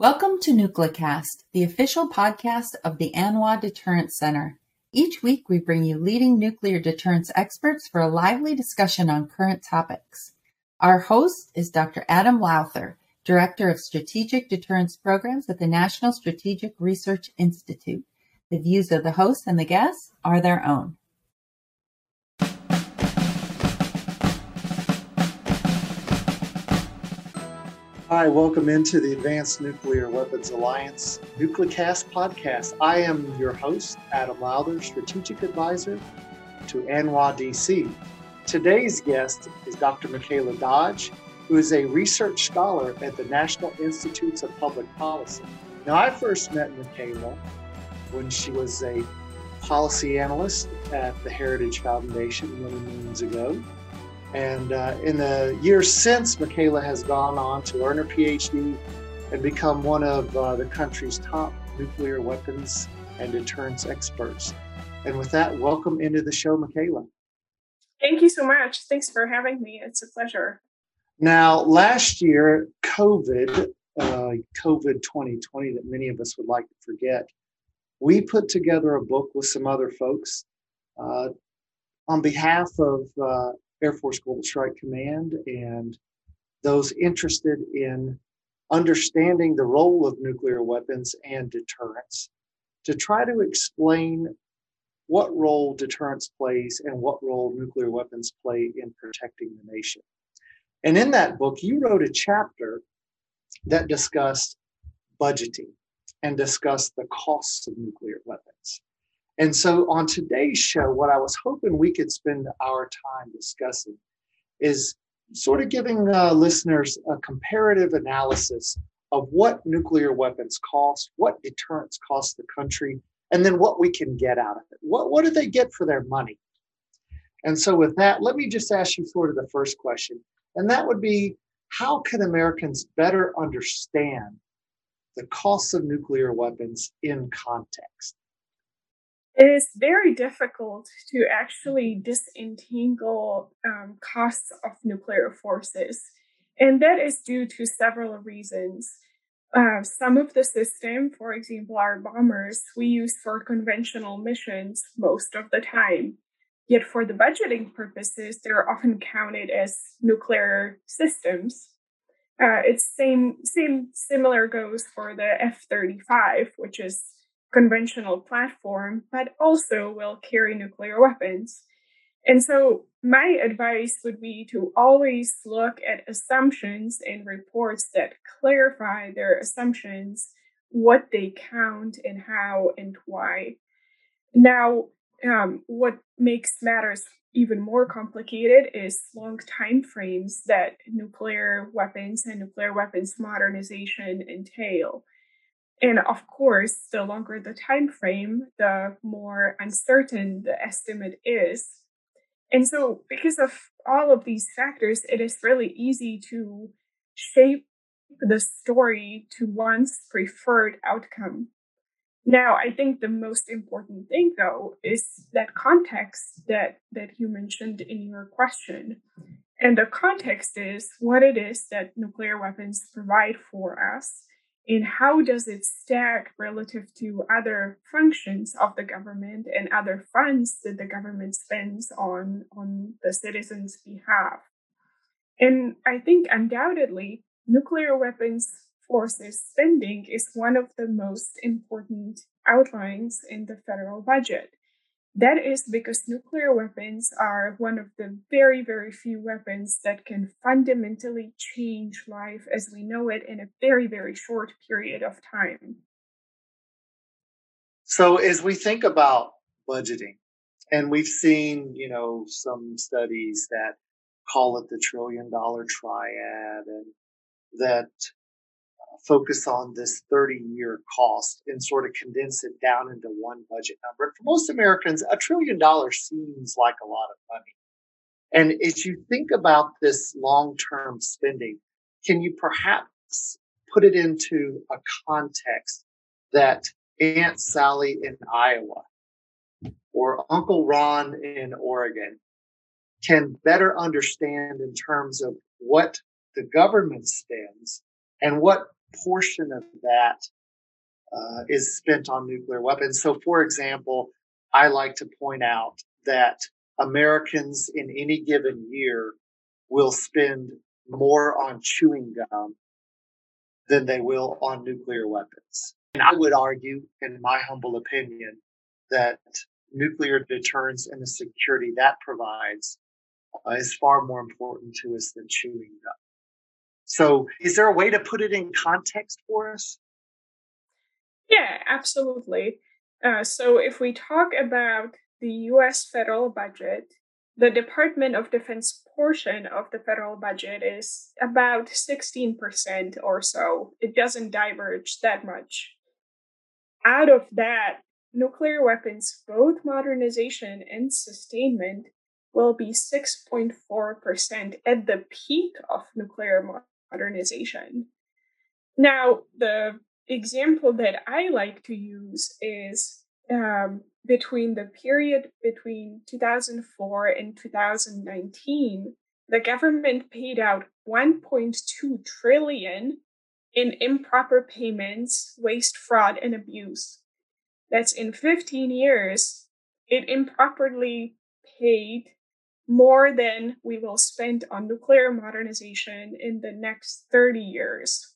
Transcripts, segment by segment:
Welcome to NucleCast, the official podcast of the ANWA Deterrence Center. Each week, we bring you leading nuclear deterrence experts for a lively discussion on current topics. Our host is Dr. Adam Lowther, Director of Strategic Deterrence Programs at the National Strategic Research Institute. The views of the host and the guests are their own. Hi, welcome into the Advanced Nuclear Weapons Alliance NucleCast podcast. I am your host, Adam Lowther, Strategic Advisor to ANWA DC. Today's guest is Dr. Michaela Dodge, who is a research scholar at the National Institutes of Public Policy. Now, I first met Michaela when she was a policy analyst at the Heritage Foundation many moons ago. And uh, in the years since, Michaela has gone on to earn her PhD and become one of uh, the country's top nuclear weapons and deterrence experts. And with that, welcome into the show, Michaela. Thank you so much. Thanks for having me. It's a pleasure. Now, last year, COVID, uh, COVID 2020, that many of us would like to forget, we put together a book with some other folks uh, on behalf of uh, Air Force Global Strike Command and those interested in understanding the role of nuclear weapons and deterrence to try to explain what role deterrence plays and what role nuclear weapons play in protecting the nation. And in that book, you wrote a chapter that discussed budgeting and discussed the costs of nuclear weapons. And so on today's show, what I was hoping we could spend our time discussing is sort of giving uh, listeners a comparative analysis of what nuclear weapons cost, what deterrence costs the country, and then what we can get out of it. What, what do they get for their money? And so, with that, let me just ask you sort of the first question, and that would be how can Americans better understand the costs of nuclear weapons in context? It is very difficult to actually disentangle um, costs of nuclear forces. And that is due to several reasons. Uh, some of the system, for example, our bombers, we use for conventional missions most of the time. Yet for the budgeting purposes, they're often counted as nuclear systems. Uh, it's same same similar goes for the F-35, which is conventional platform, but also will carry nuclear weapons. And so, my advice would be to always look at assumptions in reports that clarify their assumptions, what they count, and how and why. Now, um, what makes matters even more complicated is long time frames that nuclear weapons and nuclear weapons modernization entail. And of course, the longer the time frame, the more uncertain the estimate is. And so, because of all of these factors, it is really easy to shape the story to one's preferred outcome. Now, I think the most important thing, though, is that context that, that you mentioned in your question. And the context is what it is that nuclear weapons provide for us and how does it stack relative to other functions of the government and other funds that the government spends on on the citizens behalf? And i think undoubtedly nuclear weapons forces spending is one of the most important outlines in the federal budget that is because nuclear weapons are one of the very, very few weapons that can fundamentally change life as we know it in a very, very short period of time. So, as we think about budgeting, and we've seen, you know, some studies that call it the trillion dollar triad and that focus on this 30 year cost and sort of condense it down into one budget number. And for most Americans, a trillion dollars seems like a lot of money. And as you think about this long term spending, can you perhaps put it into a context that Aunt Sally in Iowa or Uncle Ron in Oregon can better understand in terms of what the government spends and what portion of that uh, is spent on nuclear weapons. So, for example, I like to point out that Americans in any given year will spend more on chewing gum than they will on nuclear weapons. And I would argue, in my humble opinion, that nuclear deterrence and the security that provides uh, is far more important to us than chewing gum. So, is there a way to put it in context for us? Yeah, absolutely. Uh, so, if we talk about the US federal budget, the Department of Defense portion of the federal budget is about 16% or so. It doesn't diverge that much. Out of that, nuclear weapons, both modernization and sustainment, will be 6.4% at the peak of nuclear modernization. Now, the example that I like to use is um, between the period between 2004 and 2019, the government paid out 1.2 trillion in improper payments, waste, fraud, and abuse. That's in 15 years, it improperly paid more than we will spend on nuclear modernization in the next 30 years.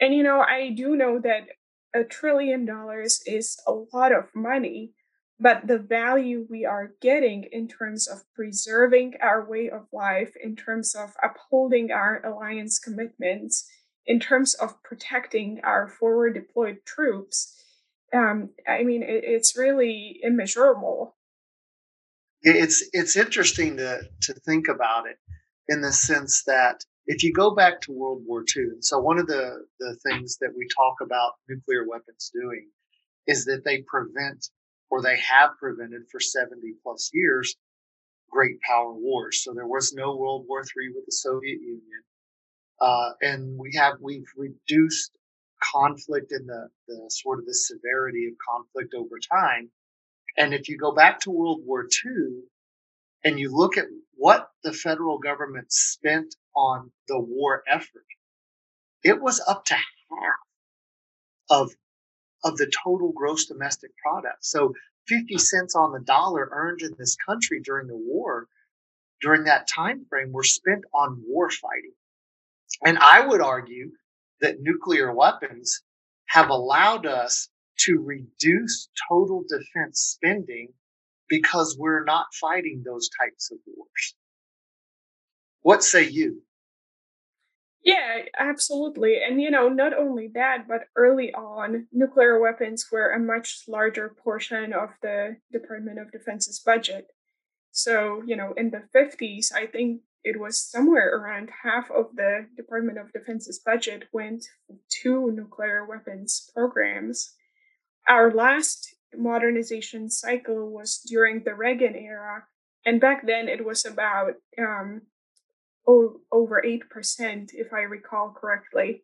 And you know, I do know that a trillion dollars is a lot of money, but the value we are getting in terms of preserving our way of life, in terms of upholding our alliance commitments, in terms of protecting our forward deployed troops, um, I mean, it, it's really immeasurable it's it's interesting to to think about it in the sense that if you go back to World War II, and so one of the the things that we talk about nuclear weapons doing is that they prevent or they have prevented for 70 plus years great power wars. So there was no World War III with the Soviet Union. Uh, and we have, we've reduced conflict and the, the sort of the severity of conflict over time and if you go back to World War II and you look at what the federal government spent on the war effort, it was up to half of, of the total gross domestic product. So 50 cents on the dollar earned in this country during the war, during that time frame, were spent on war fighting. And I would argue that nuclear weapons have allowed us to reduce total defense spending because we're not fighting those types of wars. What say you? Yeah, absolutely. And, you know, not only that, but early on, nuclear weapons were a much larger portion of the Department of Defense's budget. So, you know, in the 50s, I think it was somewhere around half of the Department of Defense's budget went to nuclear weapons programs our last modernization cycle was during the Reagan era, and back then it was about um, o- over eight percent, if I recall correctly.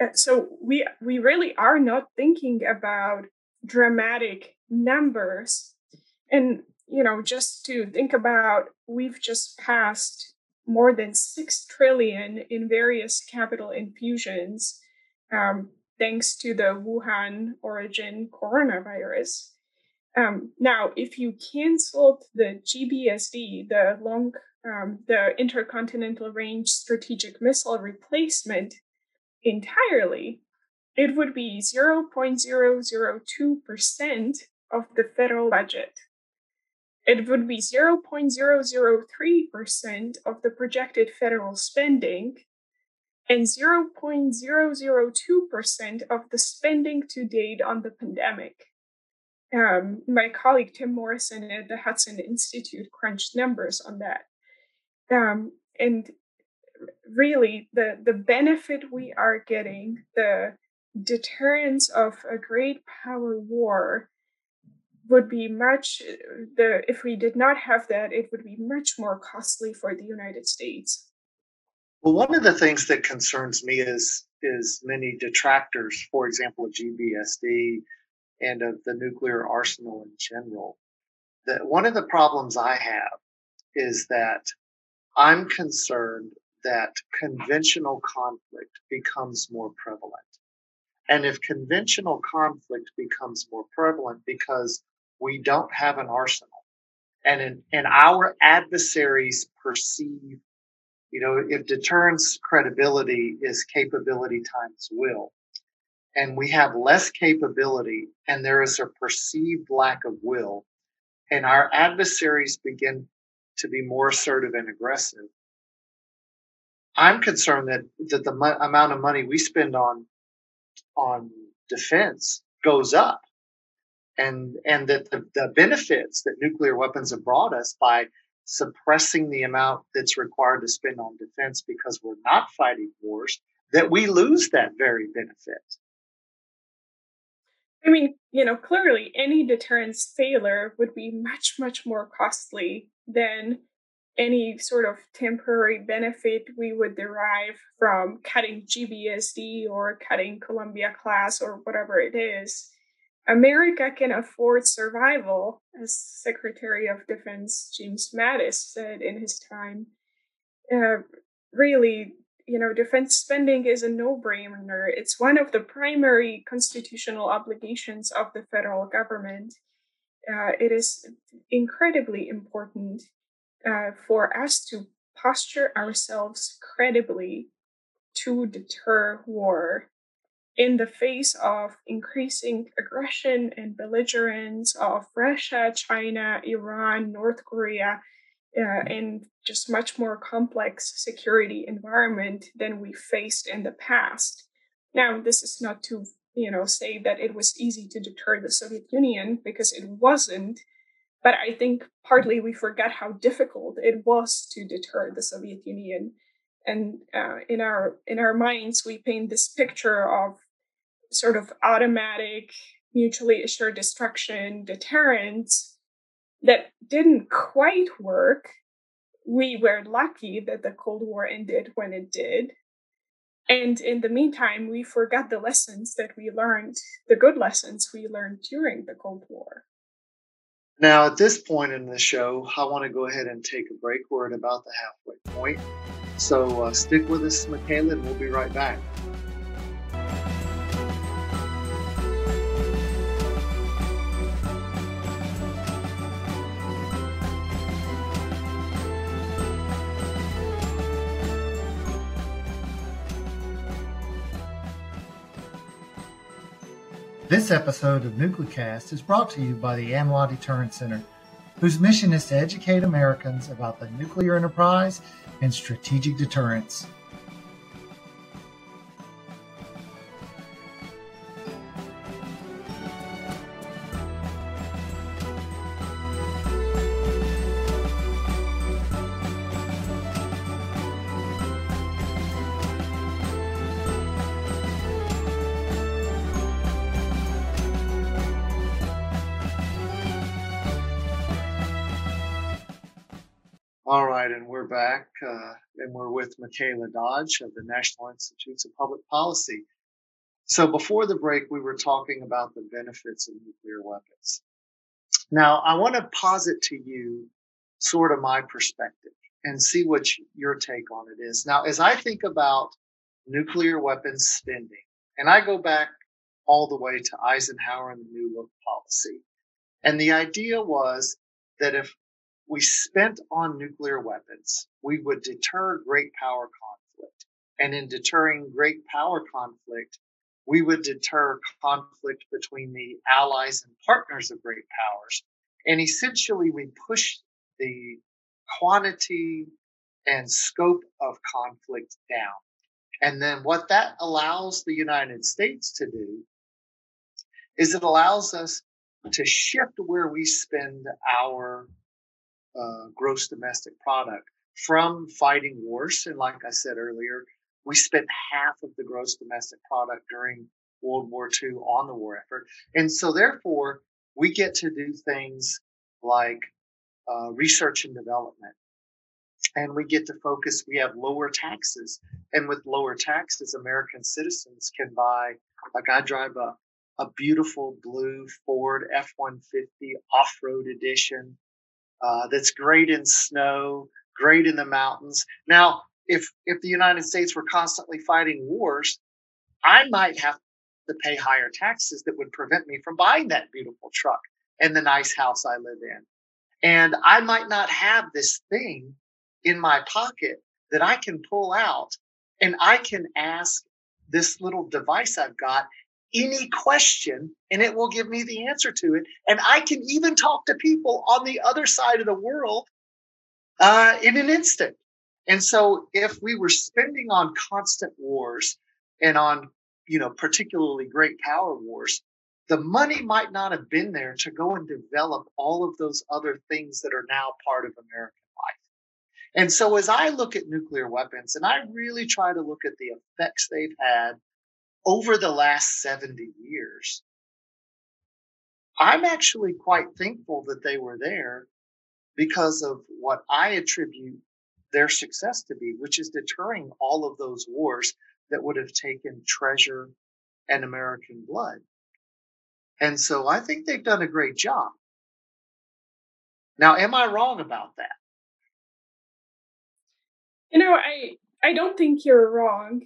Uh, so we we really are not thinking about dramatic numbers, and you know, just to think about, we've just passed more than six trillion in various capital infusions. Um, thanks to the Wuhan origin coronavirus. Um, now, if you canceled the GBSD, the long, um, the intercontinental range strategic missile replacement entirely, it would be 0.002% of the federal budget. It would be 0.003% of the projected federal spending and 0.002% of the spending to date on the pandemic. Um, my colleague Tim Morrison at the Hudson Institute crunched numbers on that. Um, and really, the, the benefit we are getting, the deterrence of a great power war, would be much the if we did not have that it would be much more costly for the united states well, one of the things that concerns me is is many detractors, for example, of GBSD and of the nuclear arsenal in general. That one of the problems I have is that I'm concerned that conventional conflict becomes more prevalent. And if conventional conflict becomes more prevalent because we don't have an arsenal and, in, and our adversaries perceive, you know, if deterrence credibility is capability times will, and we have less capability and there is a perceived lack of will, and our adversaries begin to be more assertive and aggressive, I'm concerned that, that the mo- amount of money we spend on on defense goes up. And and that the, the benefits that nuclear weapons have brought us by suppressing the amount that's required to spend on defense because we're not fighting wars that we lose that very benefit i mean you know clearly any deterrence failure would be much much more costly than any sort of temporary benefit we would derive from cutting GBSD or cutting Columbia class or whatever it is. America can afford survival, as Secretary of Defense James Mattis said in his time. Uh, really, you know, defense spending is a no brainer. It's one of the primary constitutional obligations of the federal government. Uh, it is incredibly important uh, for us to posture ourselves credibly to deter war in the face of increasing aggression and belligerence of Russia, China, Iran, North Korea, uh, and just much more complex security environment than we faced in the past. Now, this is not to you know say that it was easy to deter the Soviet Union because it wasn't. But I think partly we forget how difficult it was to deter the Soviet Union, and uh, in our in our minds we paint this picture of sort of automatic, mutually assured destruction deterrence that didn't quite work. We were lucky that the Cold War ended when it did. And in the meantime, we forgot the lessons that we learned, the good lessons we learned during the Cold War. Now, at this point in the show, I want to go ahead and take a break. We're at about the halfway point. So uh, stick with us, Michaela, and we'll be right back. This episode of Nuclecast is brought to you by the ANWA Deterrence Center, whose mission is to educate Americans about the nuclear enterprise and strategic deterrence. With Michaela Dodge of the National Institutes of Public Policy. So before the break, we were talking about the benefits of nuclear weapons. Now, I want to posit to you sort of my perspective and see what your take on it is. Now, as I think about nuclear weapons spending, and I go back all the way to Eisenhower and the New Look policy, and the idea was that if we spent on nuclear weapons, we would deter great power conflict. And in deterring great power conflict, we would deter conflict between the allies and partners of great powers. And essentially, we push the quantity and scope of conflict down. And then what that allows the United States to do is it allows us to shift where we spend our uh, gross domestic product from fighting wars. And like I said earlier, we spent half of the gross domestic product during World War II on the war effort. And so therefore, we get to do things like uh, research and development. And we get to focus, we have lower taxes. And with lower taxes, American citizens can buy, like I drive a, a beautiful blue Ford F 150 off road edition uh, that's great in snow, great in the mountains. Now, if if the United States were constantly fighting wars, I might have to pay higher taxes that would prevent me from buying that beautiful truck and the nice house I live in. And I might not have this thing in my pocket that I can pull out and I can ask this little device I've got any question and it will give me the answer to it. And I can even talk to people on the other side of the world uh, in an instant. And so if we were spending on constant wars and on, you know, particularly great power wars, the money might not have been there to go and develop all of those other things that are now part of American life. And so as I look at nuclear weapons and I really try to look at the effects they've had over the last 70 years, I'm actually quite thankful that they were there because of what I attribute their success to be, which is deterring all of those wars that would have taken treasure and American blood. And so I think they've done a great job. Now, am I wrong about that? You know, I I don't think you're wrong.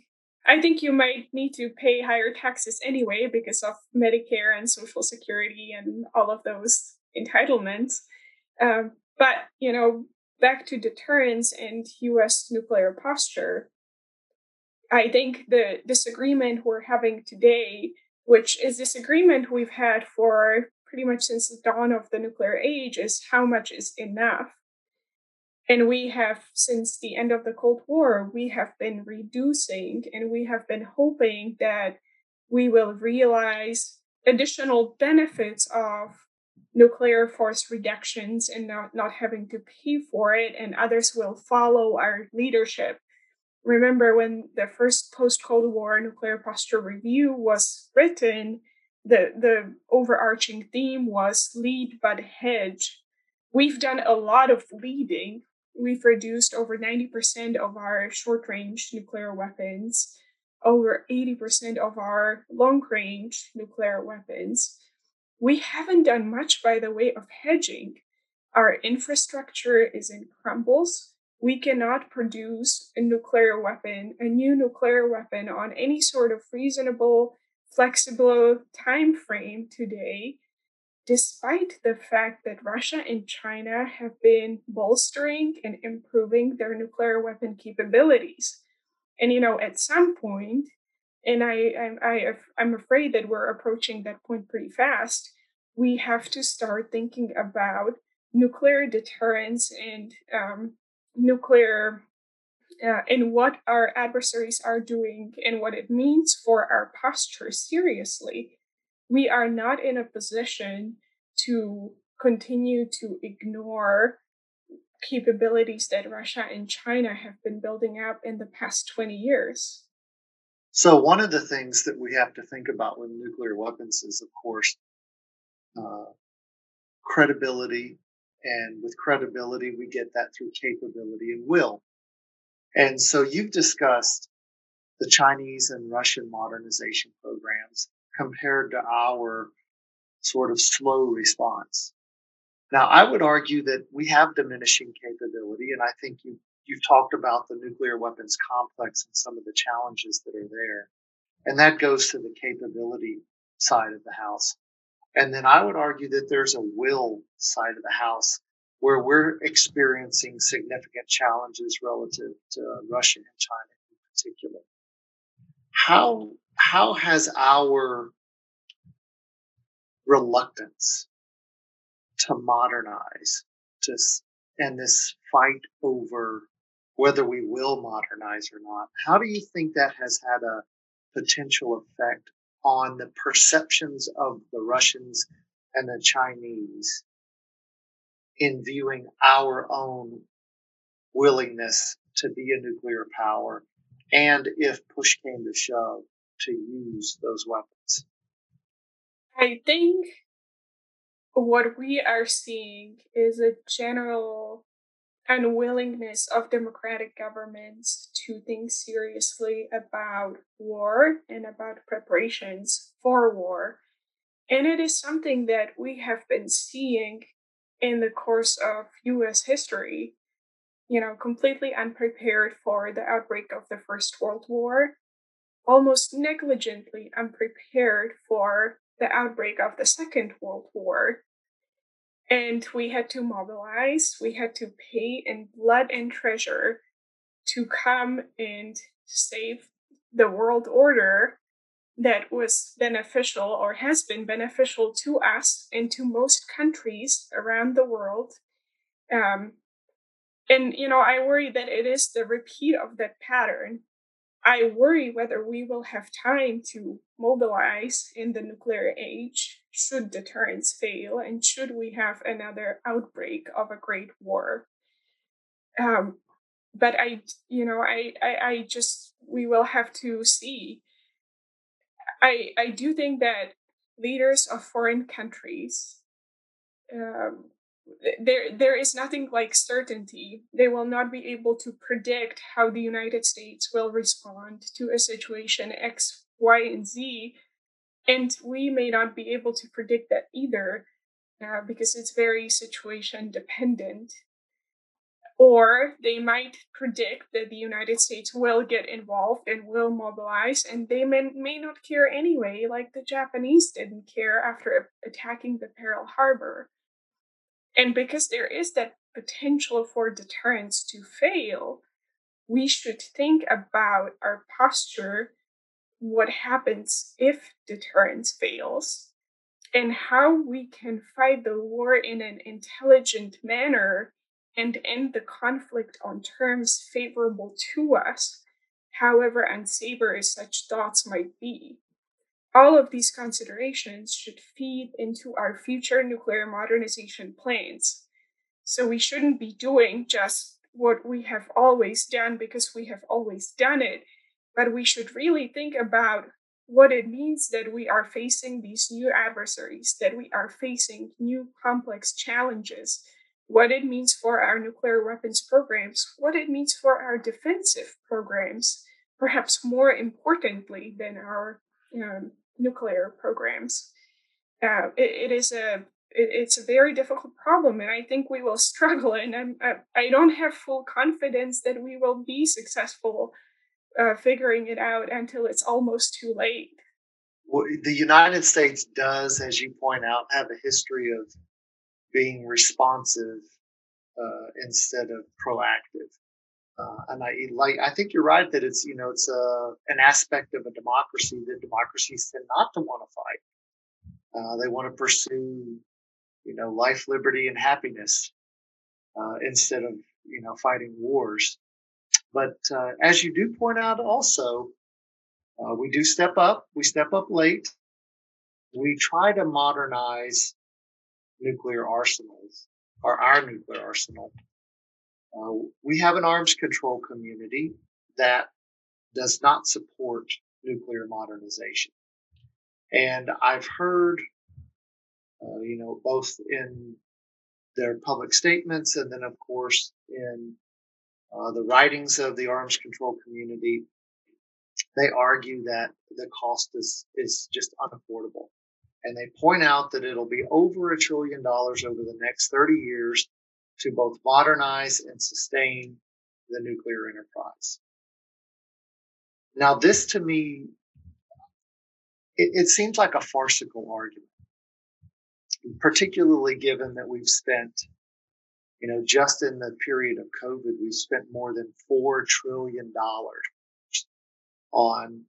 I think you might need to pay higher taxes anyway because of Medicare and Social Security and all of those entitlements. Um, but, you know, back to deterrence and US nuclear posture, I think the disagreement we're having today, which is disagreement we've had for pretty much since the dawn of the nuclear age, is how much is enough. And we have, since the end of the Cold War, we have been reducing and we have been hoping that we will realize additional benefits of nuclear force reductions and not, not having to pay for it, and others will follow our leadership. Remember when the first post Cold War nuclear posture review was written, the, the overarching theme was lead but hedge. We've done a lot of leading, we've reduced over 90% of our short range nuclear weapons, over 80% of our long range nuclear weapons. We haven't done much by the way of hedging. Our infrastructure is in crumbles. We cannot produce a nuclear weapon, a new nuclear weapon on any sort of reasonable, flexible time frame today despite the fact that Russia and China have been bolstering and improving their nuclear weapon capabilities. And you know, at some point, and I, I, I I'm afraid that we're approaching that point pretty fast. We have to start thinking about nuclear deterrence and um, nuclear uh, and what our adversaries are doing and what it means for our posture seriously we are not in a position to continue to ignore capabilities that Russia and China have been building up in the past 20 years. So, one of the things that we have to think about with nuclear weapons is, of course, uh, credibility. And with credibility, we get that through capability and will. And so, you've discussed the Chinese and Russian modernization programs compared to our sort of slow response. Now, I would argue that we have diminishing capability, and I think you you've talked about the nuclear weapons complex and some of the challenges that are there, and that goes to the capability side of the house. And then I would argue that there's a will side of the house where we're experiencing significant challenges relative to Russia and China in particular. How how has our reluctance to modernize to and this fight over whether we will modernize or not how do you think that has had a potential effect on the perceptions of the russians and the chinese in viewing our own willingness to be a nuclear power? And if push came to shove to use those weapons? I think what we are seeing is a general unwillingness of democratic governments to think seriously about war and about preparations for war. And it is something that we have been seeing in the course of US history you know, completely unprepared for the outbreak of the First World War, almost negligently unprepared for the outbreak of the Second World War. And we had to mobilize, we had to pay in blood and treasure to come and save the world order that was beneficial or has been beneficial to us and to most countries around the world. Um, and, you know, I worry that it is the repeat of that pattern. I worry whether we will have time to mobilize in the nuclear age should deterrence fail and should we have another outbreak of a great war. Um, but I, you know, I, I, I just, we will have to see I I do think that leaders of foreign countries um, there there is nothing like certainty. They will not be able to predict how the United States will respond to a situation X, Y, and Z, and we may not be able to predict that either, uh, because it's very situation dependent or they might predict that the United States will get involved and will mobilize, and they may, may not care anyway, like the Japanese didn't care after attacking the Pearl Harbor. And because there is that potential for deterrence to fail, we should think about our posture, what happens if deterrence fails, and how we can fight the war in an intelligent manner and end the conflict on terms favorable to us, however unsavory such thoughts might be. All of these considerations should feed into our future nuclear modernization plans. So we shouldn't be doing just what we have always done because we have always done it, but we should really think about what it means that we are facing these new adversaries, that we are facing new complex challenges, what it means for our nuclear weapons programs, what it means for our defensive programs, perhaps more importantly than our um, nuclear programs. Uh, it, it is a it, it's a very difficult problem, and I think we will struggle. And I'm, I, I don't have full confidence that we will be successful uh, figuring it out until it's almost too late. Well, the United States does, as you point out, have a history of being responsive uh, instead of proactive. Uh, and I like I think you're right that it's you know it's a uh, an aspect of a democracy that democracies tend not to want to fight. Uh, they want to pursue you know life, liberty, and happiness uh, instead of you know fighting wars. But uh, as you do point out, also we do step up. We step up late. We try to modernize nuclear arsenals or our nuclear arsenal. Uh, we have an arms control community that does not support nuclear modernization. And I've heard, uh, you know, both in their public statements and then, of course, in uh, the writings of the arms control community, they argue that the cost is, is just unaffordable. And they point out that it'll be over a trillion dollars over the next 30 years to both modernize and sustain the nuclear enterprise. Now, this to me, it, it seems like a farcical argument, particularly given that we've spent, you know, just in the period of COVID, we've spent more than $4 trillion on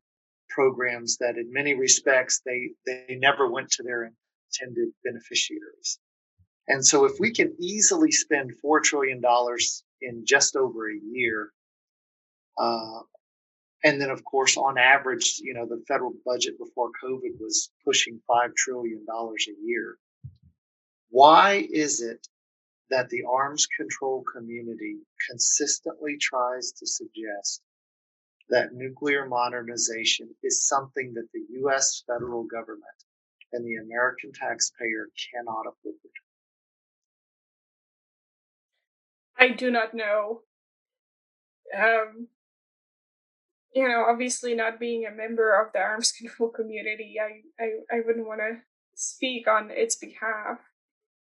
programs that in many respects they, they never went to their intended beneficiaries. And so if we can easily spend $4 trillion in just over a year, uh, and then of course on average, you know, the federal budget before COVID was pushing $5 trillion a year. Why is it that the arms control community consistently tries to suggest that nuclear modernization is something that the U.S. federal government and the American taxpayer cannot afford. I do not know. Um, you know, obviously, not being a member of the arms control community, I, I, I wouldn't want to speak on its behalf.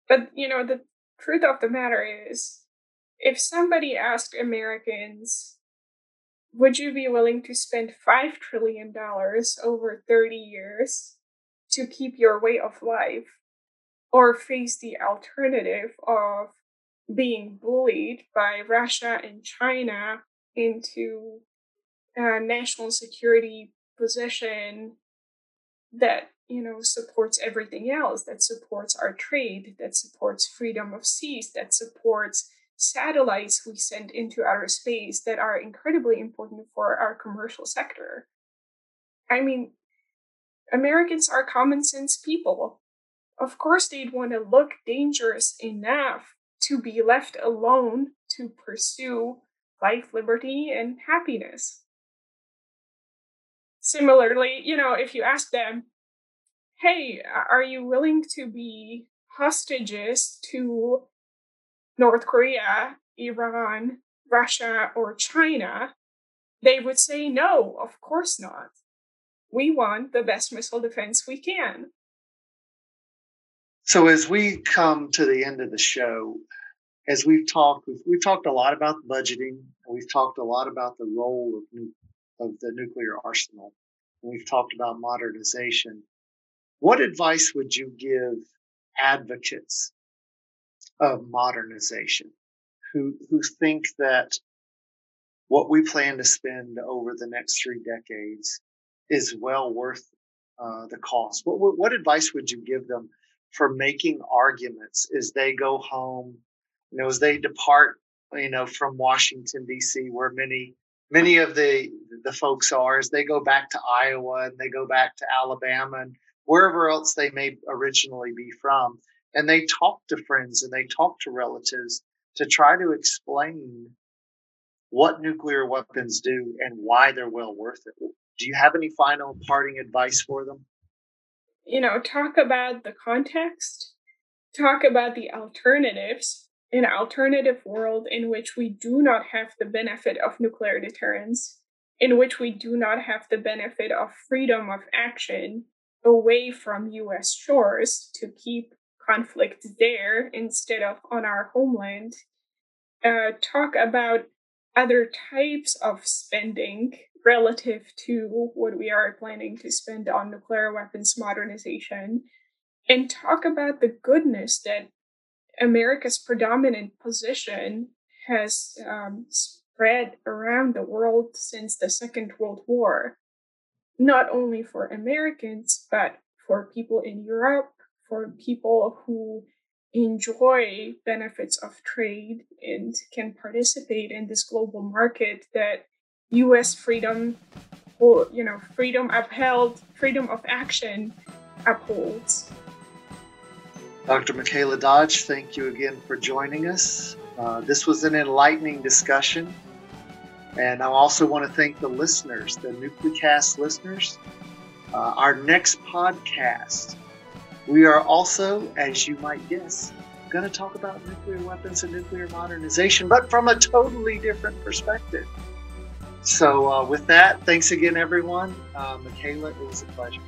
But, you know, the truth of the matter is if somebody asked Americans, would you be willing to spend $5 trillion over 30 years to keep your way of life or face the alternative of being bullied by Russia and China into a national security position that you know supports everything else that supports our trade that supports freedom of seas that supports satellites we send into outer space that are incredibly important for our commercial sector. I mean americans are common sense people. Of course they'd want to look dangerous enough to be left alone to pursue life liberty and happiness similarly, you know, if you ask them, hey, are you willing to be hostages to North Korea, Iran, Russia, or China? They would say, no, of course not. We want the best missile defense we can. So, as we come to the end of the show, as we've talked, we've, we've talked a lot about budgeting, and we've talked a lot about the role of of the nuclear arsenal. and We've talked about modernization. What advice would you give advocates of modernization who, who think that what we plan to spend over the next three decades is well worth uh, the cost? What, what, what advice would you give them for making arguments as they go home, you know, as they depart, you know, from Washington, D.C., where many many of the the folks are as they go back to Iowa and they go back to Alabama and wherever else they may originally be from and they talk to friends and they talk to relatives to try to explain what nuclear weapons do and why they're well worth it. Do you have any final parting advice for them? You know, talk about the context, talk about the alternatives, an alternative world in which we do not have the benefit of nuclear deterrence, in which we do not have the benefit of freedom of action away from US shores to keep conflict there instead of on our homeland, uh, talk about other types of spending relative to what we are planning to spend on nuclear weapons modernization, and talk about the goodness that America's predominant position has um, spread around the world since the Second World War, not only for Americans, but for people in Europe, for people who enjoy benefits of trade and can participate in this global market that US freedom or you know freedom upheld freedom of action upholds Dr. Michaela Dodge, thank you again for joining us. Uh, this was an enlightening discussion. And I also want to thank the listeners, the Nuclecast listeners. Uh, our next podcast, we are also, as you might guess, going to talk about nuclear weapons and nuclear modernization, but from a totally different perspective. So, uh, with that, thanks again, everyone. Uh, Michaela, it was a pleasure.